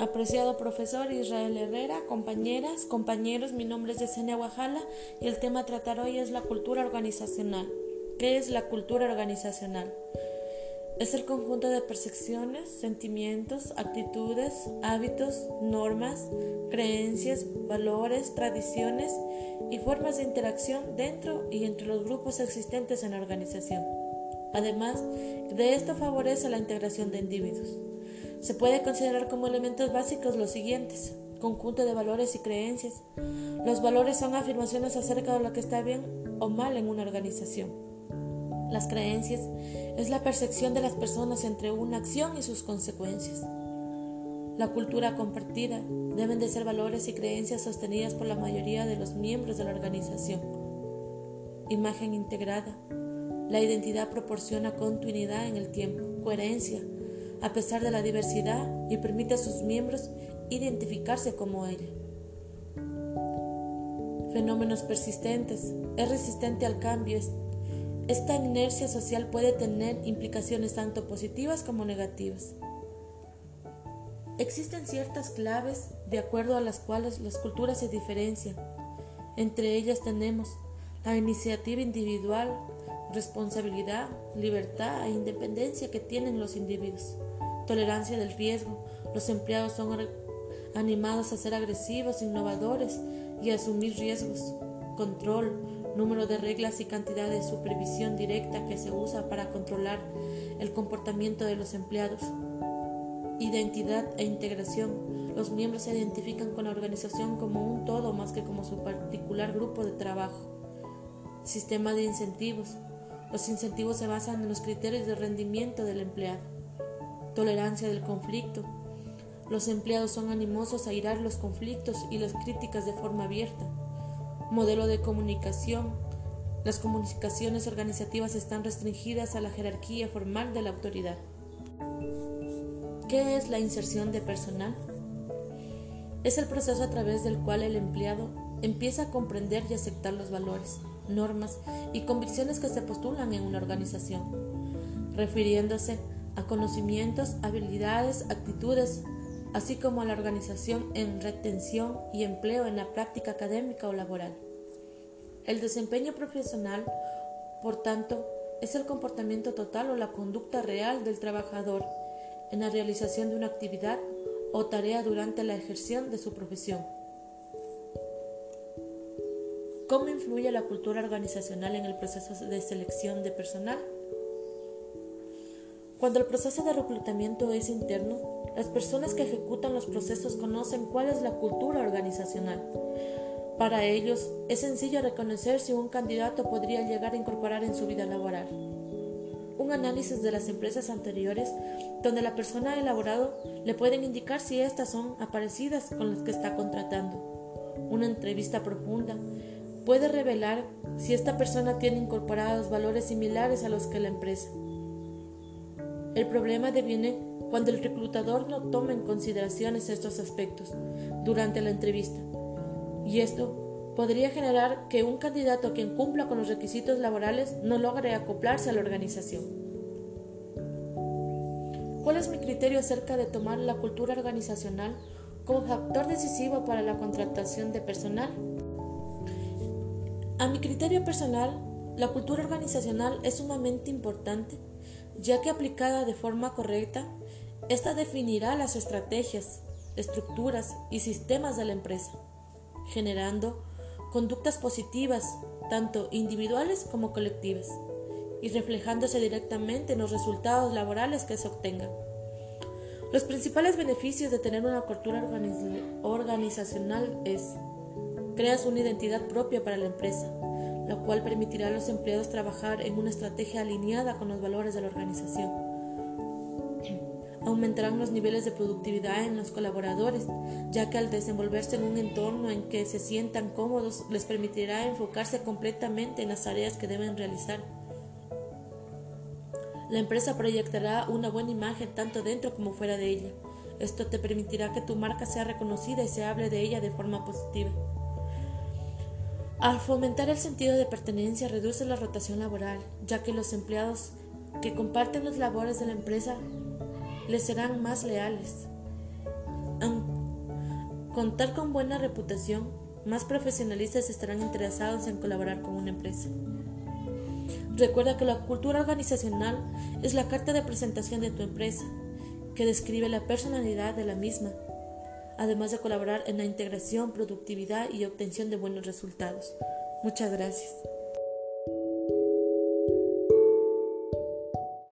Apreciado profesor Israel Herrera, compañeras, compañeros, mi nombre es Yesenia Guajala y el tema a tratar hoy es la cultura organizacional. ¿Qué es la cultura organizacional? Es el conjunto de percepciones, sentimientos, actitudes, hábitos, normas, creencias, valores, tradiciones y formas de interacción dentro y entre los grupos existentes en la organización. Además, de esto favorece la integración de individuos. Se puede considerar como elementos básicos los siguientes. Conjunto de valores y creencias. Los valores son afirmaciones acerca de lo que está bien o mal en una organización. Las creencias es la percepción de las personas entre una acción y sus consecuencias. La cultura compartida deben de ser valores y creencias sostenidas por la mayoría de los miembros de la organización. Imagen integrada. La identidad proporciona continuidad en el tiempo, coherencia, a pesar de la diversidad y permite a sus miembros identificarse como ella. Fenómenos persistentes. Es resistente al cambio. Esta inercia social puede tener implicaciones tanto positivas como negativas. Existen ciertas claves de acuerdo a las cuales las culturas se diferencian. Entre ellas tenemos la iniciativa individual, responsabilidad, libertad e independencia que tienen los individuos tolerancia del riesgo. Los empleados son animados a ser agresivos, innovadores y a asumir riesgos. Control, número de reglas y cantidad de supervisión directa que se usa para controlar el comportamiento de los empleados. Identidad e integración. Los miembros se identifican con la organización como un todo más que como su particular grupo de trabajo. Sistema de incentivos. Los incentivos se basan en los criterios de rendimiento del empleado tolerancia del conflicto. Los empleados son animosos a irar los conflictos y las críticas de forma abierta. Modelo de comunicación. Las comunicaciones organizativas están restringidas a la jerarquía formal de la autoridad. ¿Qué es la inserción de personal? Es el proceso a través del cual el empleado empieza a comprender y aceptar los valores, normas y convicciones que se postulan en una organización, refiriéndose a conocimientos, habilidades, actitudes, así como a la organización en retención y empleo en la práctica académica o laboral. El desempeño profesional, por tanto, es el comportamiento total o la conducta real del trabajador en la realización de una actividad o tarea durante la ejerción de su profesión. ¿Cómo influye la cultura organizacional en el proceso de selección de personal? Cuando el proceso de reclutamiento es interno, las personas que ejecutan los procesos conocen cuál es la cultura organizacional. Para ellos es sencillo reconocer si un candidato podría llegar a incorporar en su vida laboral. Un análisis de las empresas anteriores donde la persona ha elaborado le pueden indicar si éstas son aparecidas con las que está contratando. Una entrevista profunda puede revelar si esta persona tiene incorporados valores similares a los que la empresa. El problema deviene cuando el reclutador no toma en consideración estos aspectos durante la entrevista. Y esto podría generar que un candidato quien cumpla con los requisitos laborales no logre acoplarse a la organización. ¿Cuál es mi criterio acerca de tomar la cultura organizacional como factor decisivo para la contratación de personal? A mi criterio personal, la cultura organizacional es sumamente importante ya que aplicada de forma correcta, esta definirá las estrategias, estructuras y sistemas de la empresa, generando conductas positivas, tanto individuales como colectivas, y reflejándose directamente en los resultados laborales que se obtengan. Los principales beneficios de tener una cultura organizacional es creas una identidad propia para la empresa, lo cual permitirá a los empleados trabajar en una estrategia alineada con los valores de la organización. Aumentarán los niveles de productividad en los colaboradores, ya que al desenvolverse en un entorno en que se sientan cómodos les permitirá enfocarse completamente en las tareas que deben realizar. La empresa proyectará una buena imagen tanto dentro como fuera de ella. Esto te permitirá que tu marca sea reconocida y se hable de ella de forma positiva. Al fomentar el sentido de pertenencia reduce la rotación laboral, ya que los empleados que comparten las labores de la empresa les serán más leales. contar con buena reputación, más profesionalistas estarán interesados en colaborar con una empresa. Recuerda que la cultura organizacional es la carta de presentación de tu empresa, que describe la personalidad de la misma, además de colaborar en la integración, productividad y obtención de buenos resultados. Muchas gracias.